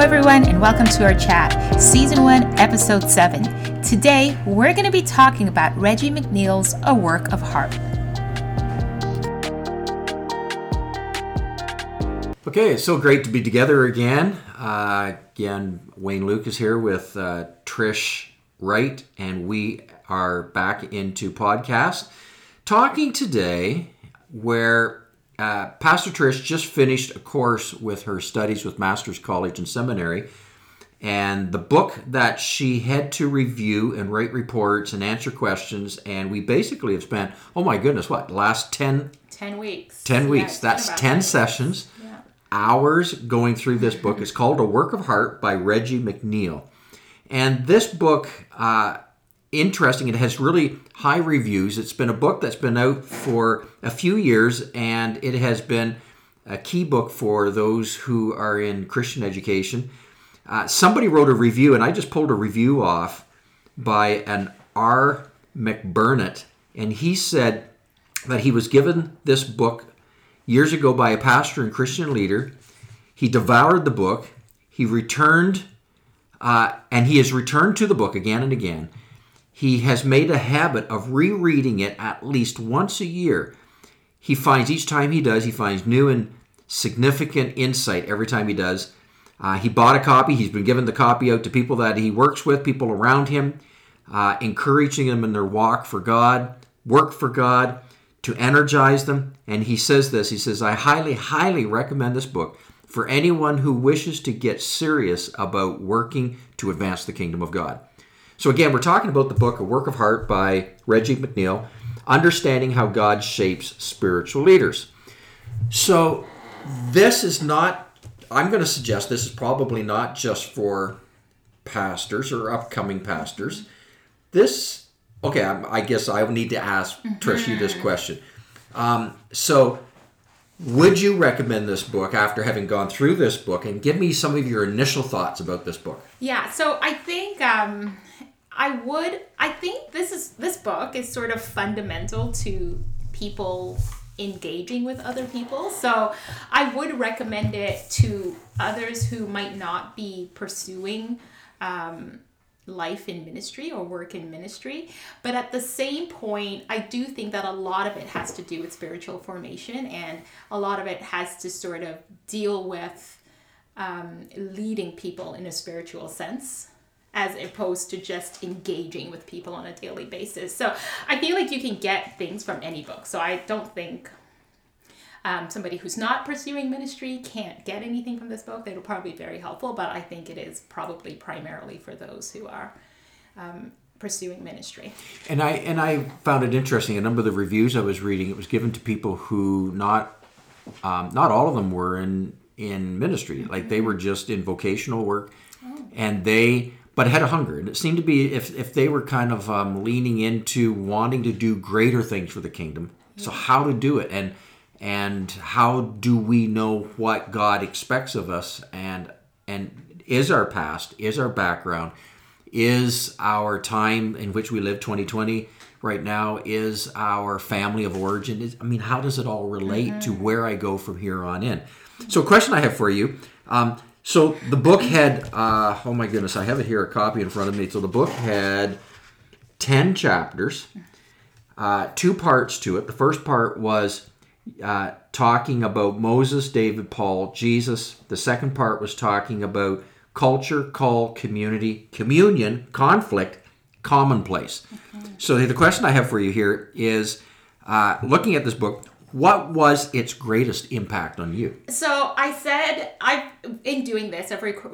everyone, and welcome to our chat, Season 1, Episode 7. Today, we're going to be talking about Reggie McNeal's A Work of Heart. Okay, so great to be together again. Uh, again, Wayne Luke is here with uh, Trish Wright, and we are back into podcast talking today where uh, Pastor Trish just finished a course with her studies with Master's College and Seminary. And the book that she had to review and write reports and answer questions, and we basically have spent, oh my goodness, what, last 10, 10 weeks. 10 weeks. Yeah, That's 10 sessions, yeah. hours going through this book. It's called A Work of Heart by Reggie McNeal. And this book, uh, interesting. It has really high reviews. It's been a book that's been out for a few years, and it has been a key book for those who are in Christian education. Uh, somebody wrote a review, and I just pulled a review off by an R. McBurnett, and he said that he was given this book years ago by a pastor and Christian leader. He devoured the book. He returned, uh, and he has returned to the book again and again he has made a habit of rereading it at least once a year. He finds each time he does, he finds new and significant insight every time he does. Uh, he bought a copy. He's been giving the copy out to people that he works with, people around him, uh, encouraging them in their walk for God, work for God, to energize them. And he says this he says, I highly, highly recommend this book for anyone who wishes to get serious about working to advance the kingdom of God. So, again, we're talking about the book A Work of Heart by Reggie McNeal, Understanding How God Shapes Spiritual Leaders. So, this is not, I'm going to suggest this is probably not just for pastors or upcoming pastors. This, okay, I, I guess I need to ask mm-hmm. Trish you this question. Um, so, would you recommend this book after having gone through this book and give me some of your initial thoughts about this book yeah so i think um, I would I think this is this book is sort of fundamental to people engaging with other people. So I would recommend it to others who might not be pursuing um, life in ministry or work in ministry. But at the same point, I do think that a lot of it has to do with spiritual formation and a lot of it has to sort of deal with um, leading people in a spiritual sense as opposed to just engaging with people on a daily basis. So I feel like you can get things from any book. So I don't think um, somebody who's not pursuing ministry can't get anything from this book. It'll probably be very helpful, but I think it is probably primarily for those who are um, pursuing ministry. And I and I found it interesting. A number of the reviews I was reading, it was given to people who not um, not all of them were in in ministry. Mm-hmm. Like they were just in vocational work, oh. and they but had a hunger. And it seemed to be if, if they were kind of um, leaning into wanting to do greater things for the kingdom. So how to do it and and how do we know what God expects of us and and is our past, is our background, is our time in which we live 2020 right now, is our family of origin. Is, I mean, how does it all relate mm-hmm. to where I go from here on in? So, a question I have for you um, so the book had, uh, oh my goodness, I have it here, a copy in front of me. So the book had 10 chapters, uh, two parts to it. The first part was uh, talking about Moses, David, Paul, Jesus. The second part was talking about culture, call, community, communion, conflict, commonplace. Okay. So the question I have for you here is uh, looking at this book, what was its greatest impact on you? So I said I in doing this, I've rec-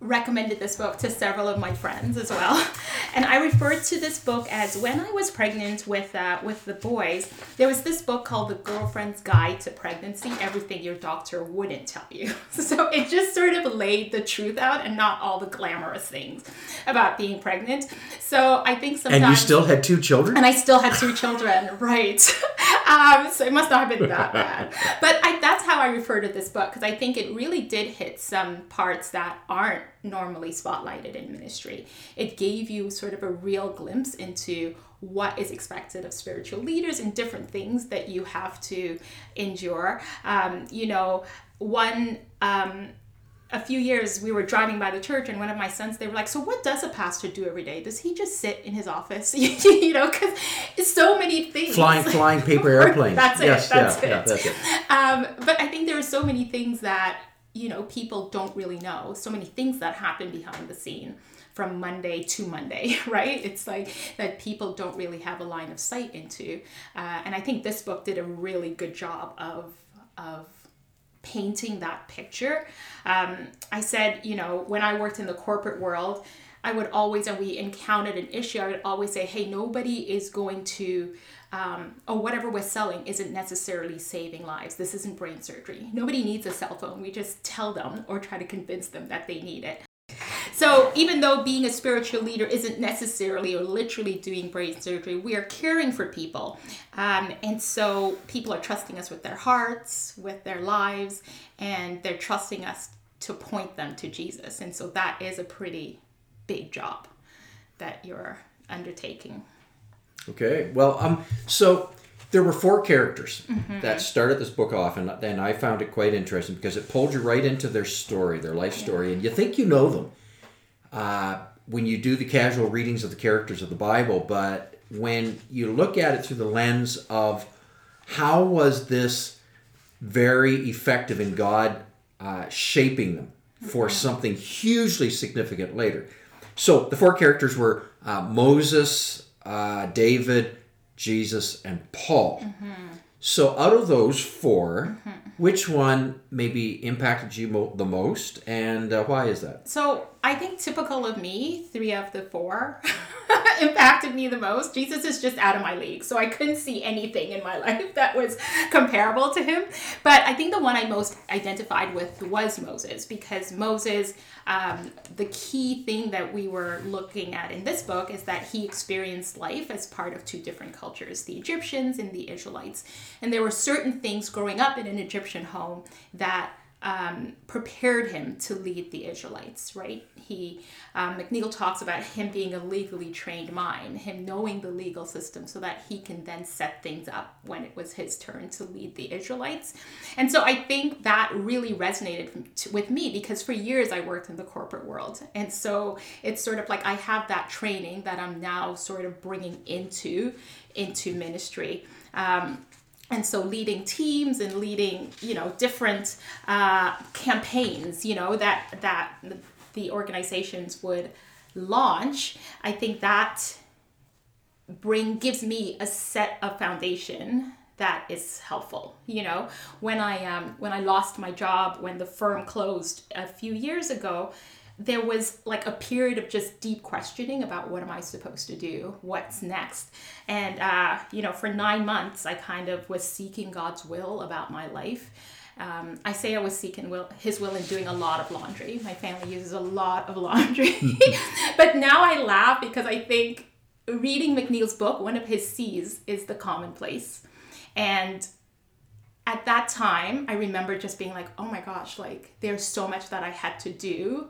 recommended this book to several of my friends as well, and I referred to this book as when I was pregnant with uh, with the boys. There was this book called The Girlfriend's Guide to Pregnancy: Everything Your Doctor Wouldn't Tell You. So it just sort of laid the truth out and not all the glamorous things about being pregnant. So I think sometimes. And you still had two children. And I still had two children, right? Um, so it must not have been that bad. But I, that's how I refer to this book because I think it really did hit some parts that aren't normally spotlighted in ministry. It gave you sort of a real glimpse into what is expected of spiritual leaders and different things that you have to endure. Um, you know, one. Um, a few years we were driving by the church and one of my sons they were like so what does a pastor do every day? Does he just sit in his office? You know because it's so many things. Flying flying paper airplanes. that's yes, it that's yeah, it, yeah, that's it. Um, but i think there are so many things that you know people don't really know. So many things that happen behind the scene from monday to monday right? It's like that people don't really have a line of sight into. Uh, and i think this book did a really good job of of painting that picture. Um, I said, you know, when I worked in the corporate world, I would always, and we encountered an issue, I would always say, hey, nobody is going to, um, or whatever we're selling isn't necessarily saving lives. This isn't brain surgery. Nobody needs a cell phone. We just tell them or try to convince them that they need it. So even though being a spiritual leader isn't necessarily or literally doing brain surgery, we are caring for people. Um, and so people are trusting us with their hearts, with their lives, and they're trusting us to point them to Jesus. And so that is a pretty big job that you're undertaking. Okay. Well, um, so there were four characters Mm-hmm. that started this book off, and then I found it quite interesting because it pulled you right into their story, their life story, and you think you know them uh, when you do the casual readings of the characters of the Bible, but when you look at it through the lens of how was this very effective in God uh, shaping them for something hugely significant later. So the four characters were uh, Moses, uh, David, Jesus, and Paul. So out of those 4 which one maybe impacted you mo- the most, and uh, why is that? So I think typical of me, three of the four impacted me the most. Jesus is just out of my league, so I couldn't see anything in my life that was comparable to him. But I think the one I most identified with was Moses, because Moses, um, the key thing that we were looking at in this book is that he experienced life as part of two different cultures, the Egyptians and the Israelites. And there were certain things growing up in an Egyptian home that um, prepared him to lead the Israelites, right? He, um, McNeal talks about him being a legally trained mind, him knowing the legal system so that he can then set things up when it was his turn to lead the Israelites. And so I think that really resonated with me because for years I worked in the corporate world. And so it's sort of like I have that training that I'm now sort of bringing into, into ministry. Um, and so leading teams and leading you know different uh, campaigns you know that that the organizations would launch i think that bring gives me a set of foundation that is helpful you know. When i um, when i lost my job when the firm closed a few years ago there was like a period of just deep questioning about what am I supposed to do? What's next? And, uh, you know, for nine months, I kind of was seeking God's will about my life. Um, I say I was seeking will, His will and doing a lot of laundry. My family uses a lot of laundry. but now I laugh because I think reading McNeal's book, one of his C's is the commonplace. And at that time, I remember just being like, oh my gosh, like there's so much that I had to do.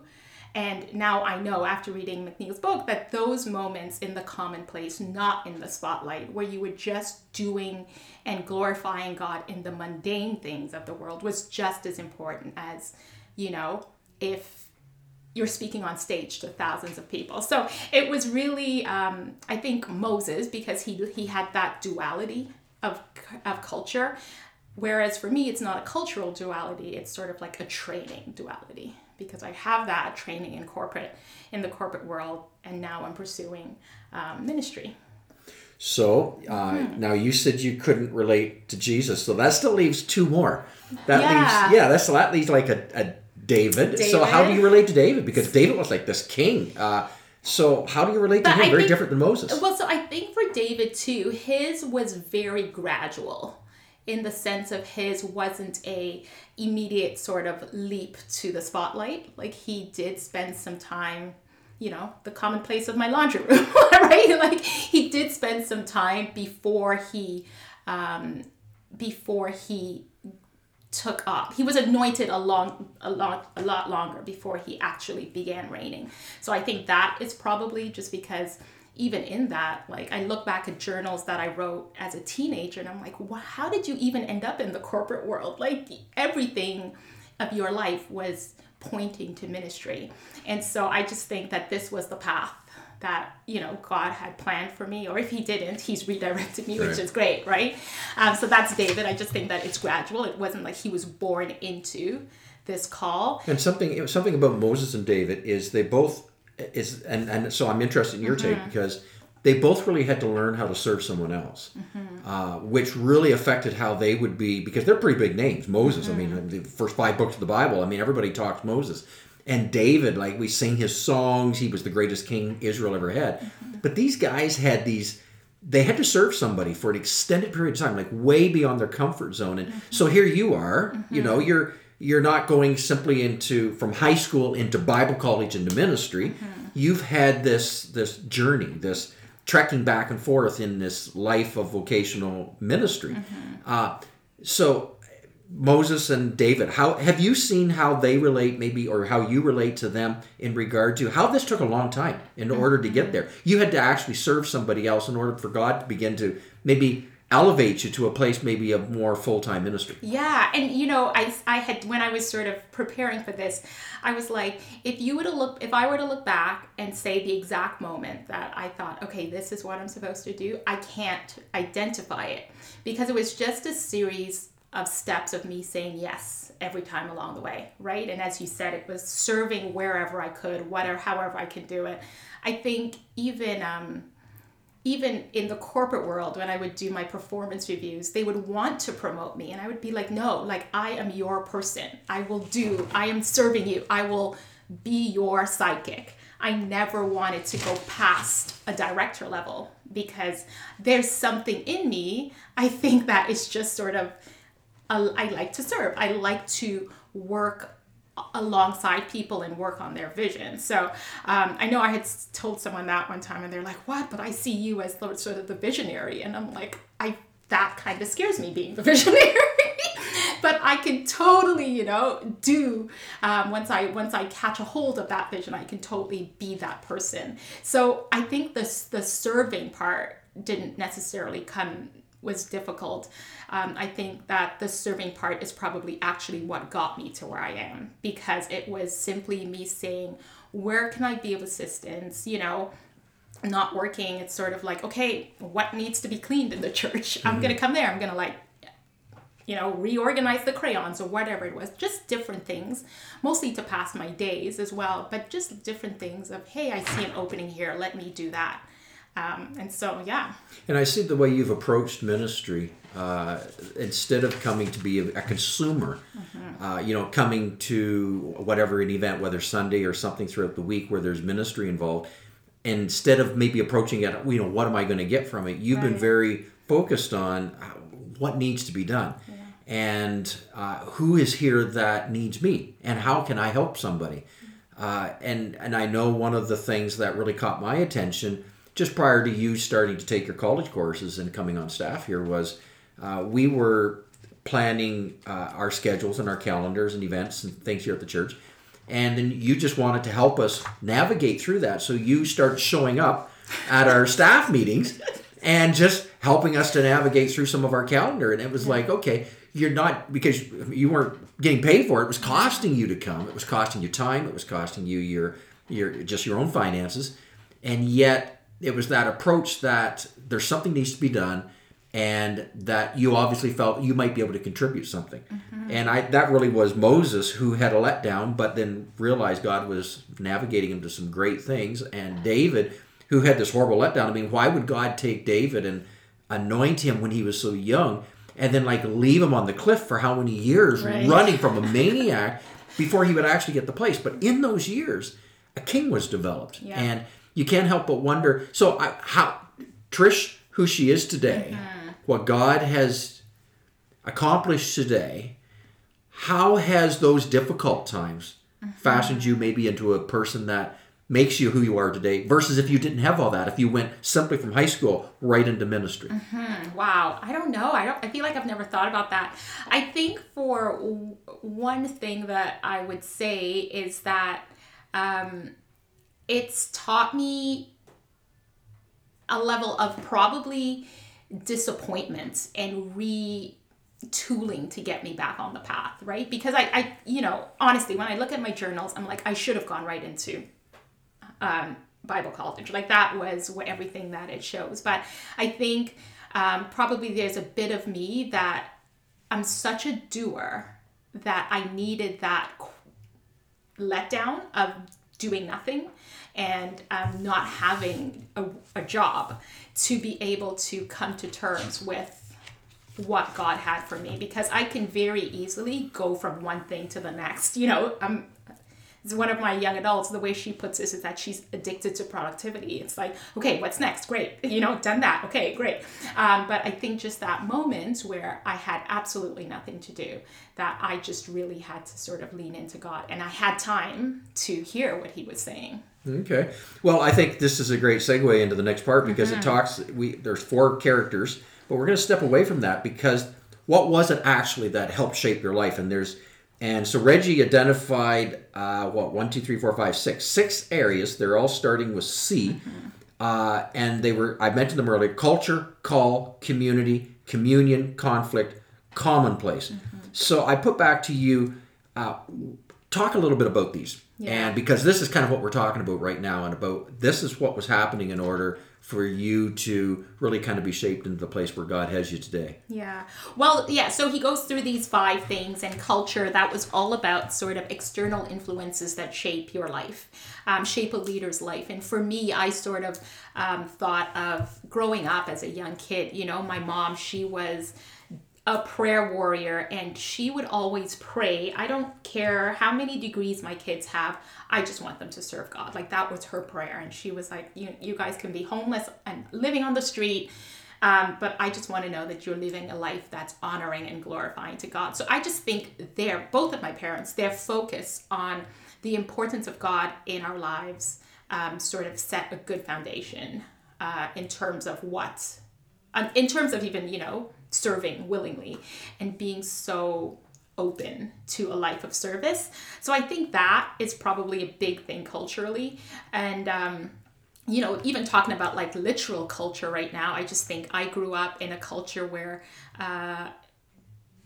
And now I know after reading McNeal's book that those moments in the commonplace, not in the spotlight, where you were just doing and glorifying God in the mundane things of the world, was just as important as, you know, if you're speaking on stage to thousands of people. So it was really, um, I think, Moses, because he, he had that duality of, of culture. Whereas for me, it's not a cultural duality, it's sort of like a training duality because I have that training in corporate, in the corporate world, and now I'm pursuing um, ministry. So uh, Hmm. now you said you couldn't relate to Jesus, so that still leaves two more. That Yeah. leaves yeah, that's that leaves like a, a David. So how do you relate to David? Because David was like this king. Uh, so how do you relate to But him? I Very think- different than Moses. Well, so I think for David too, his was very gradual in the sense of his wasn't a immediate sort of leap to the spotlight. Like he did spend some time, you know, the commonplace of my laundry room, right? Like he did spend some time before he um before he took up. He was anointed a long, a lot, a lot longer before he actually began reigning. So I think that is probably just because even in that, like I look back at journals that I wrote as a teenager, and I'm like, wow, how did you even end up in the corporate world? Like everything of your life was pointing to ministry. And so I just think that this was the path that you know God had planned for me, or if He didn't, He's redirected me, right. which is great, right? Um, so that's David. I just think that it's gradual. It wasn't like he was born into this call. And something something about Moses and David is they both is and and so I'm interested in your mm-hmm. take because they both really had to learn how to serve someone else, mm-hmm. uh, which really affected how they would be because they're pretty big names. Moses, mm-hmm. I mean, mm-hmm. the first five books of the Bible. I mean, everybody talks Moses and David. Like we sing his songs, he was the greatest king Israel ever had. Mm-hmm. But these guys had these. They had to serve somebody for an extended period of time, like way beyond their comfort zone. And so mm-hmm. here you are. You know, mm-hmm. you're you're not going simply into from high school into Bible college into ministry. You've had this this journey, this trekking back and forth in this life of vocational ministry. Mm-hmm. Uh, so Moses and David, how have you seen how they relate, maybe, or how you relate to them in regard to how this took a long time in mm-hmm. order to get there? You had to actually serve somebody else in order for God to begin to maybe elevate you to a place maybe of more full-time ministry. Yeah and you know i i had when i was sort of preparing for this i was like if you were to look if i were to look back and say the exact moment that i thought okay this is what i'm supposed to do i can't identify it. Because it was just a series of steps of me saying yes every time along the way right? And as you said it was serving wherever i could whatever however i could do it. I think even um even in the corporate world when i would do my performance reviews they would want to promote me and i would be like no like i am your person. I will do i am serving you. I will be your sidekick. I never wanted to go past a director level because there's something in me i think that is just sort of uh, I like to serve. I like to work alongside people and work on their vision. So um, I know I had told someone that one time, and they're like, "What?" But I see you as the, sort of the visionary, and I'm like, I that kind of scares me being the visionary. but I can totally, you know, do um, once I once I catch a hold of that vision, I can totally be that person. So I think this the serving part didn't necessarily come was difficult. Um, I think that the serving part is probably actually what got me to where I am because it was simply me saying, where can I be of assistance? You know, not working, it's sort of like, okay, what needs to be cleaned in the church? Mm-hmm. I'm going to come there. I'm going to like, you know, reorganize the crayons or whatever it was. Just different things, mostly to pass my days as well, but just different things of, hey, I see an opening here. Let me do that. Um, and so, yeah. And I see the way you've approached ministry. Uh, instead of coming to be a, a consumer, mm-hmm. uh, you know, coming to whatever an event, whether Sunday or something throughout the week where there's ministry involved, instead of maybe approaching it, you know, what am I going to get from it? You've right. been very focused on uh, what needs to be done. Yeah. And uh, who is here that needs me, and how can I help somebody? Uh, and and I know one of the things that really caught my attention just prior to you starting to take your college courses and coming on staff here was uh, we were planning uh, our schedules and our calendars and events and things here at the church. And then you just wanted to help us navigate through that. So you start showing up at our staff meetings and just helping us to navigate through some of our calendar. And it was like okay you're not because you weren't getting paid for it. It was costing you to come. It was costing you time. It was costing you your your just your own finances. And yet it was that approach that there's something needs to be done and that you obviously felt you might be able to contribute something. Mm-hmm. And I that really was Moses who had a letdown, but then realized God was navigating him to some great things. And David, who had this horrible letdown. I mean, why would God take David and anoint him when he was so young, and then like leave him on the cliff for how many years, right. running from a maniac before he would actually get the place? But in those years, a king was developed, yeah. and you can't help but wonder. So, I, how Trish, who she is today, mm-hmm. what God has accomplished today, how has those difficult times mm-hmm. fashioned you maybe into a person that makes you who you are today versus if you didn't have all that if you went simply from high school right into ministry mm-hmm. wow i don't know i don't i feel like i've never thought about that i think for one thing that i would say is that um, it's taught me a level of probably disappointment and retooling to get me back on the path, right? Because I, I, you know, honestly, when I look at my journals, I'm like, I should have gone right into um, Bible college. Like that was what, everything that it shows. But I think um, probably there's a bit of me that I'm such a doer that I needed that letdown of doing nothing and um, not having a, a job to be able to come to terms with what God had for me because I can very easily go from one thing to the next. You know, I'm one of my young adults, the way she puts this is that she's addicted to productivity. It's like, okay, what's next? Great. You know, done that. Okay, great. Um, but I think just that moment where I had absolutely nothing to do, that I just really had to sort of lean into God and I had time to hear what He was saying. Okay. Well, I think this is a great segue into the next part because mm-hmm. it talks, we there's four characters, but we're going to step away from that because what was it actually that helped shape your life? And there's and so Reggie identified uh, what one, two, three, four, five, six, six areas. They're all starting with C, mm-hmm. uh, and they were I mentioned them earlier: culture, call, community, communion, conflict, commonplace. Mm-hmm. So I put back to you. Uh, talk a little bit about these, yeah. and because this is kind of what we're talking about right now, and about this is what was happening in order for you to really kind of be shaped into the place where God has you today. Yeah. Well, yeah, so he goes through these five things and culture that was all about sort of external influences that shape your life, um, shape a leader's life. And for me, I sort of um, thought of growing up as a young kid, you know, my mom, she was a prayer warrior and she would always pray. I don't care how many degrees my kids have. I just want them to serve God. Like that was her prayer and she was like you you guys can be homeless and living on the street um, but I just want to know that you're living a life that's honoring and glorifying to God. So I just think they're both of my parents, their focus on the importance of God in our lives um, sort of set a good foundation uh, in terms of what, um, in terms of even, you know, serving willingly and being so open to a life of service. So I think that is probably a big thing culturally. And, um, you know, even talking about like literal culture right now, I just think I grew up in a culture where uh,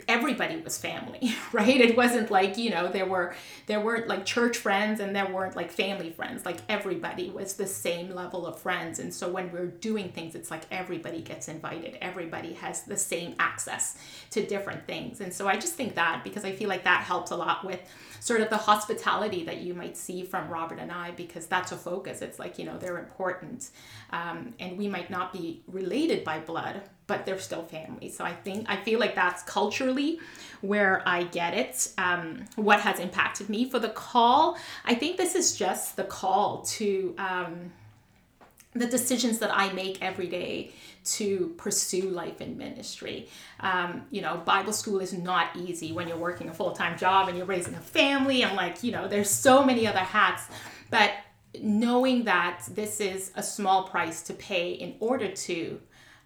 everybody was family right? It wasn't like you know there were there weren't like church friends and there weren't like family friends. Like everybody was the same level of friends. And so when we're doing things it's like everybody gets invited. Everybody has the same access to different things. And so i just think that because i feel like that helps a lot with sort of the hospitality that you might see from robert and i because that's a focus it's like you know they're important um, and we might not be related by blood but they're still family. So I think I feel like that's culturally where I get it. Um, what has impacted me for the call? I think this is just the call to um, the decisions that I make every day to pursue life in ministry. Um, you know, Bible school is not easy when you're working a full time job and you're raising a family and like you know, there's so many other hats, but knowing that this is a small price to pay in order to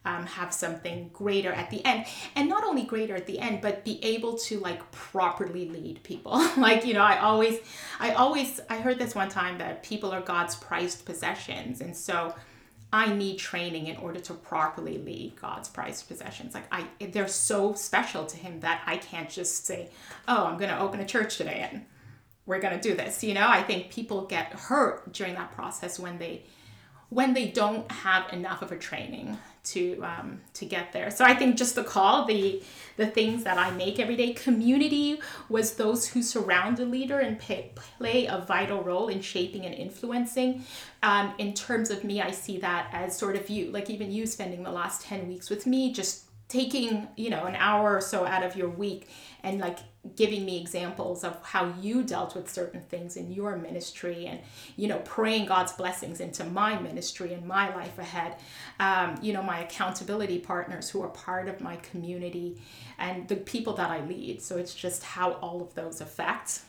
um, have something greater at the end and not only greater at the end but be able to like properly lead people. Like you know i always i always i heard this one time that people are god's prized possessions. And so i need training in order to properly lead god's prized possessions. Like i they're so special to him that i can't just say oh i'm going to open a church today and we're going to do this. You know i think people get hurt during that process when they when they don't have enough of a training to um, to get there. So I think just the call, the the things that I make every day. Community was those who surround a leader and pay, play a vital role in shaping and influencing. Um, in terms of me, I see that as sort of you, like even you spending the last ten weeks with me, just taking you know an hour or so out of your week and like giving me examples of how you dealt with certain things in your ministry and you know praying god's blessings into my ministry and my life ahead. Um, you know my accountability partners who are part of my community and the people that i lead. So it's just how all of those affect.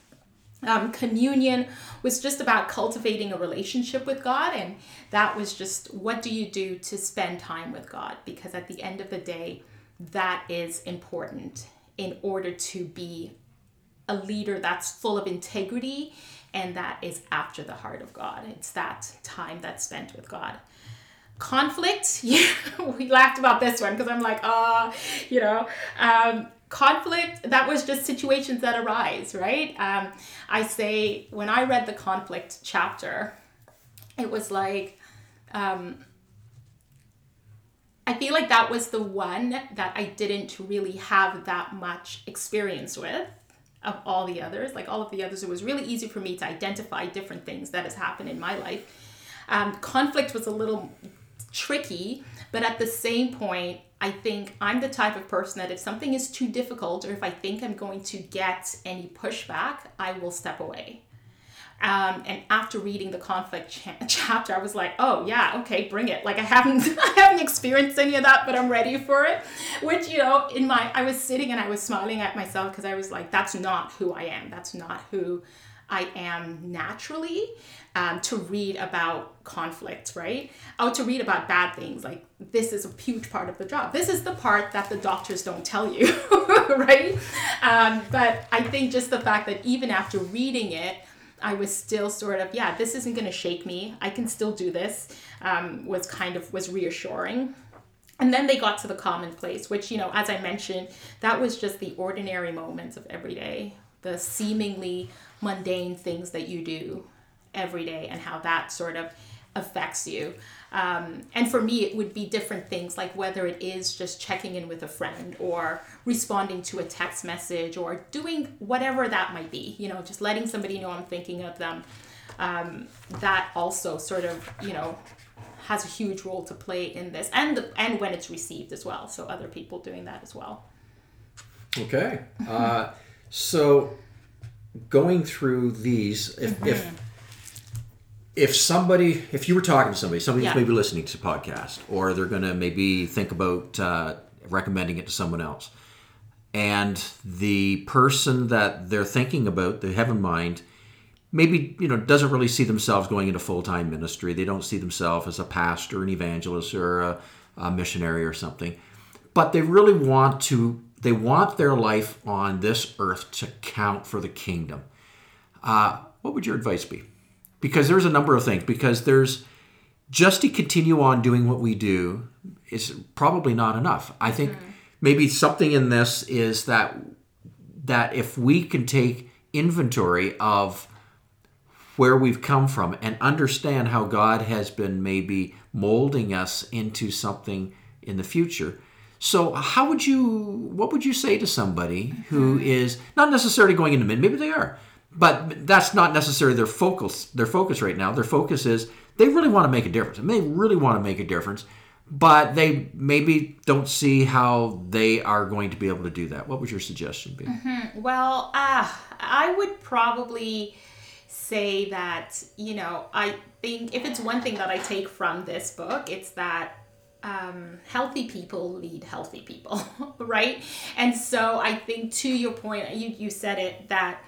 Um, communion was just about cultivating a relationship with God, and that was just what do you do to spend time with God? Because at the end of the day, that is important in order to be a leader that's full of integrity and that is after the heart of God. It's that time that's spent with God. Conflict, yeah, we laughed about this one because I'm like, ah, uh, you know, um, conflict that was just situations that arise right um, i say when i read the conflict chapter it was like um, i feel like that was the one that i didn't really have that much experience with of all the others like all of the others it was really easy for me to identify different things that has happened in my life um, conflict was a little tricky but at the same point I think I'm the type of person that if something is too difficult or if I think I'm going to get any pushback, I will step away. Um, and after reading the conflict cha- chapter, I was like, "Oh yeah, okay, bring it." Like I haven't, I haven't experienced any of that, but I'm ready for it. Which you know, in my, I was sitting and I was smiling at myself because I was like, "That's not who I am. That's not who I am naturally um, to read about conflict, right? Oh, to read about bad things. Like, this is a huge part of the job. This is the part that the doctors don't tell you, right? Um, but I think just the fact that even after reading it, I was still sort of, yeah, this isn't going to shake me. I can still do this. Um, was kind of was reassuring. And then they got to the commonplace, which, you know, as I mentioned, that was just the ordinary moments of every day, the seemingly mundane things that you do every day and how that sort of affects you. Um, and for me, it would be different things like whether it is just checking in with a friend or responding to a text message or doing whatever that might be, you know, just letting somebody know I'm thinking of them. Um, that also sort of, you know, has a huge role to play in this and the, and when it's received as well. So other people doing that as well. Okay. Uh, so going through these, if, mm-hmm. if if somebody, if you were talking to somebody, somebody's yeah. maybe listening to a podcast, or they're going to maybe think about uh, recommending it to someone else, and the person that they're thinking about, they have in mind, maybe you know doesn't really see themselves going into full time ministry. They don't see themselves as a pastor, an evangelist, or a, a missionary or something, but they really want to. They want their life on this earth to count for the kingdom. Uh, what would your advice be? Because there's a number of things. Because there's just to continue on doing what we do is probably not enough. I think mm-hmm. maybe something in this is that that if we can take inventory of where we've come from and understand how god has been maybe molding us into something in the future. So how would you what would you say to somebody who mm-hmm. is not necessarily going into mid maybe they are but that's not necessarily their focus their focus right now. Their focus is they really want to make a difference and they really want to make a difference but they maybe don't see how they are going to be able to do that. What would your suggestion be? Mm-hmm. well uh, i would probably say that you know i think if it's one thing that i take from this book it's that um, healthy people lead healthy people right? And so i think to your point you, you said it that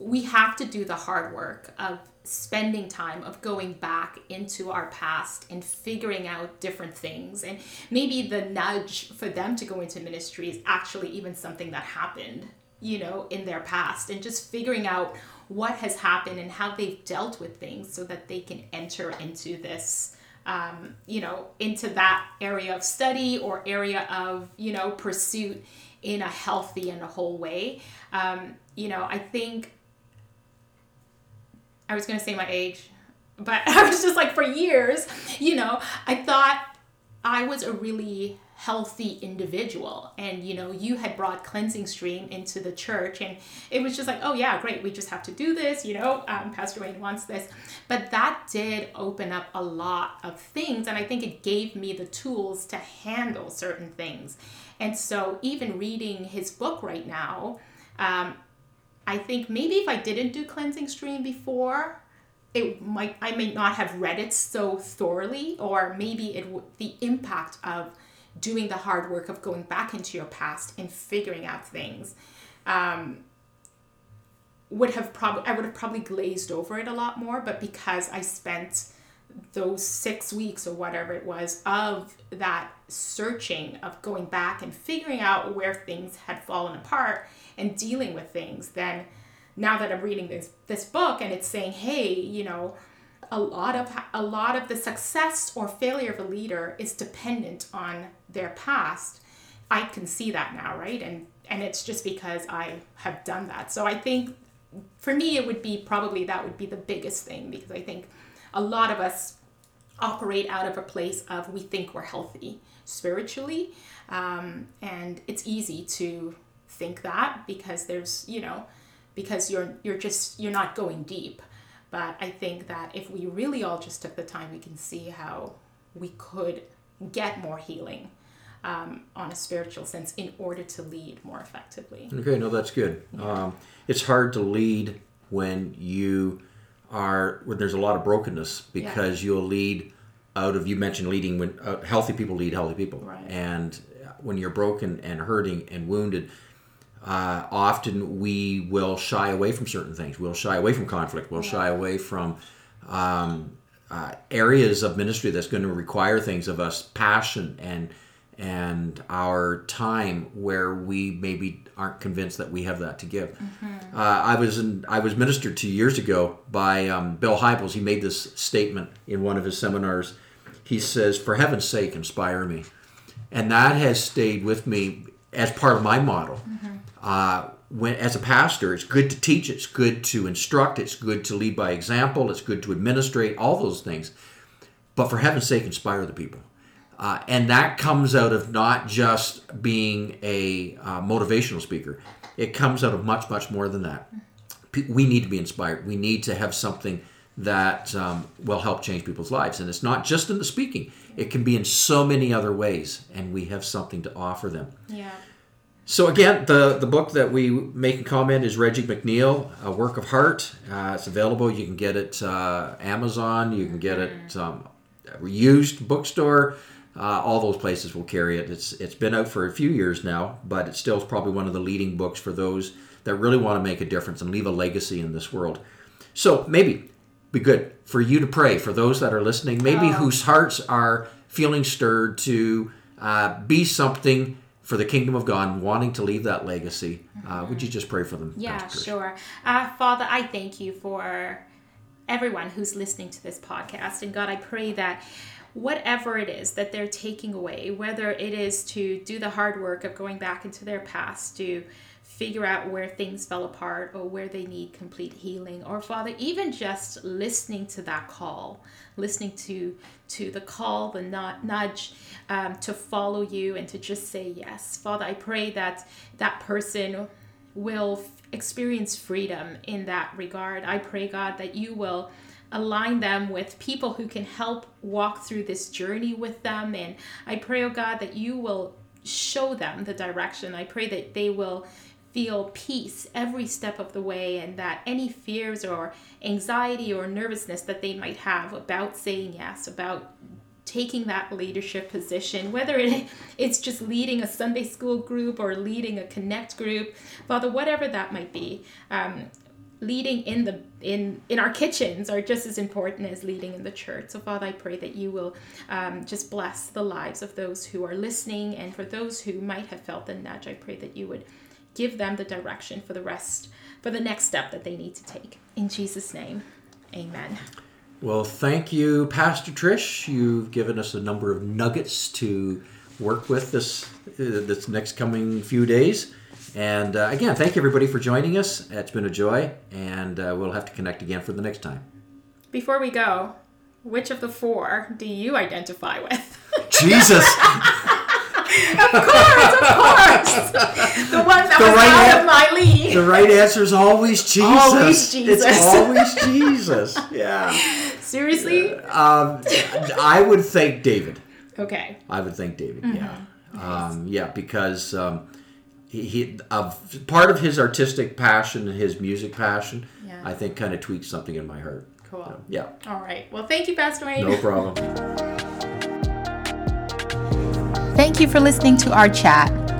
we have to do the hard work of spending time of going back into our past and figuring out different things. And maybe the nudge for them to go into ministry is actually even something that happened you know in their past. And just figuring out what has happened and how they've dealt with things so that they can enter into this um, you know into that area of study or area of you know pursuit in a healthy and a whole way. Um, you know i think I was gonna say my age, but I was just like for years, you know, I thought I was a really healthy individual. And you know you had brought cleansing stream into the church and it was just like oh yeah great we just have to do this you know um, pastor wayne wants this. But that did open up a lot of things and i think it gave me the tools to handle certain things. And so even reading his book right now um, I think maybe if I didn't do cleansing stream before, it might I may not have read it so thoroughly, or maybe it w- the impact of doing the hard work of going back into your past and figuring out things um, would have probably I would have probably glazed over it a lot more. But because I spent those six weeks or whatever it was of that searching of going back and figuring out where things had fallen apart and dealing with things then now that i'm reading this this book and it's saying hey you know a lot of a lot of the success or failure of a leader is dependent on their past i can see that now right and and it's just because I have done that. So I think for me, it would be probably that would be the biggest thing because I think a lot of us operate out of a place of we think we're healthy spiritually, um, and it's easy to think that because there's you know because you're you're just you're not going deep. But I think that if we really all just took the time, we can see how we could get more healing um, on a spiritual sense in order to lead more effectively. Okay, no, that's good. Yeah. Um, it's hard to lead when you are when there's a lot of brokenness because yeah. you'll lead out of you mentioned leading when uh, healthy people lead healthy people, right. and when you're broken and hurting and wounded. Uh, often we will shy away from certain things. We'll shy away from conflict. We'll yeah. shy away from um, uh, areas of ministry that's going to require things of us, passion and and our time where we maybe aren't convinced that we have that to give. Mm-hmm. Uh, I was in, I was ministered to years ago by um, Bill Hybels. He made this statement in one of his seminars. He says, "For heaven's sake, inspire me," and that has stayed with me as part of my model. Mm-hmm. Uh, when as a pastor, it's good to teach, it's good to instruct, it's good to lead by example, it's good to administrate, all those things. But for heaven's sake, inspire the people. Uh, and that comes out of not just being a uh, motivational speaker, it comes out of much, much more than that. We need to be inspired. We need to have something that um, will help change people's lives. And it's not just in the speaking, it can be in so many other ways, and we have something to offer them. Yeah. So again, the, the book that we make a comment is Reggie McNeal, A Work of Heart. Uh, it's available. You can get it uh, Amazon. You can get it um, used bookstore. Uh, all those places will carry it. It's it's been out for a few years now, but it still is probably one of the leading books for those that really want to make a difference and leave a legacy in this world. So maybe be good for you to pray for those that are listening, maybe oh. whose hearts are feeling stirred to uh, be something for the kingdom of God, wanting to leave that legacy. Uh, would you just pray for them? Yeah, sure. Uh, Father, I thank you for everyone who's listening to this podcast, and God, I pray that whatever it is that they're taking away, whether it is to do the hard work of going back into their past to figure out where things fell apart or where they need complete healing or father even just listening to that call listening to to the call the nudge um, to follow you and to just say yes father i pray that that person will experience freedom in that regard i pray god that you will align them with people who can help walk through this journey with them. And I pray, oh God, that you will show them the direction. I pray that they will feel peace every step of the way and that any fears or anxiety or nervousness that they might have about saying yes, about taking that leadership position, whether it, it's just leading a Sunday school group or leading a connect group, Father, whatever that might be, um, leading in the in in our kitchens are just as important as leading in the church. So father i pray that you will um, just bless the lives of those who are listening and for those who might have felt the nudge i pray that you would give them the direction for the rest for the next step that they need to take in jesus name amen well thank you pastor trish you've given us a number of nuggets to work with this uh, this next coming few days and uh, again, thank you everybody for joining us. It's been a joy, and uh, we'll have to connect again for the next time. Before we go, which of the four do you identify with? Jesus! of course, of course. The one that the was right out an- of my league. The right answer is always Jesus. Always Jesus. It's always Jesus. Yeah. Seriously? Um, I would thank David. Okay. I would thank David. Mm-hmm. Yeah. Nice. Um, yeah, because um, he, he uh, part of his artistic passion and his music passion, yeah. I think, kind of tweaks something in my heart. Cool. So, yeah. All right. Well, thank you, Pastor Wayne. No problem. Thank you for listening to our chat.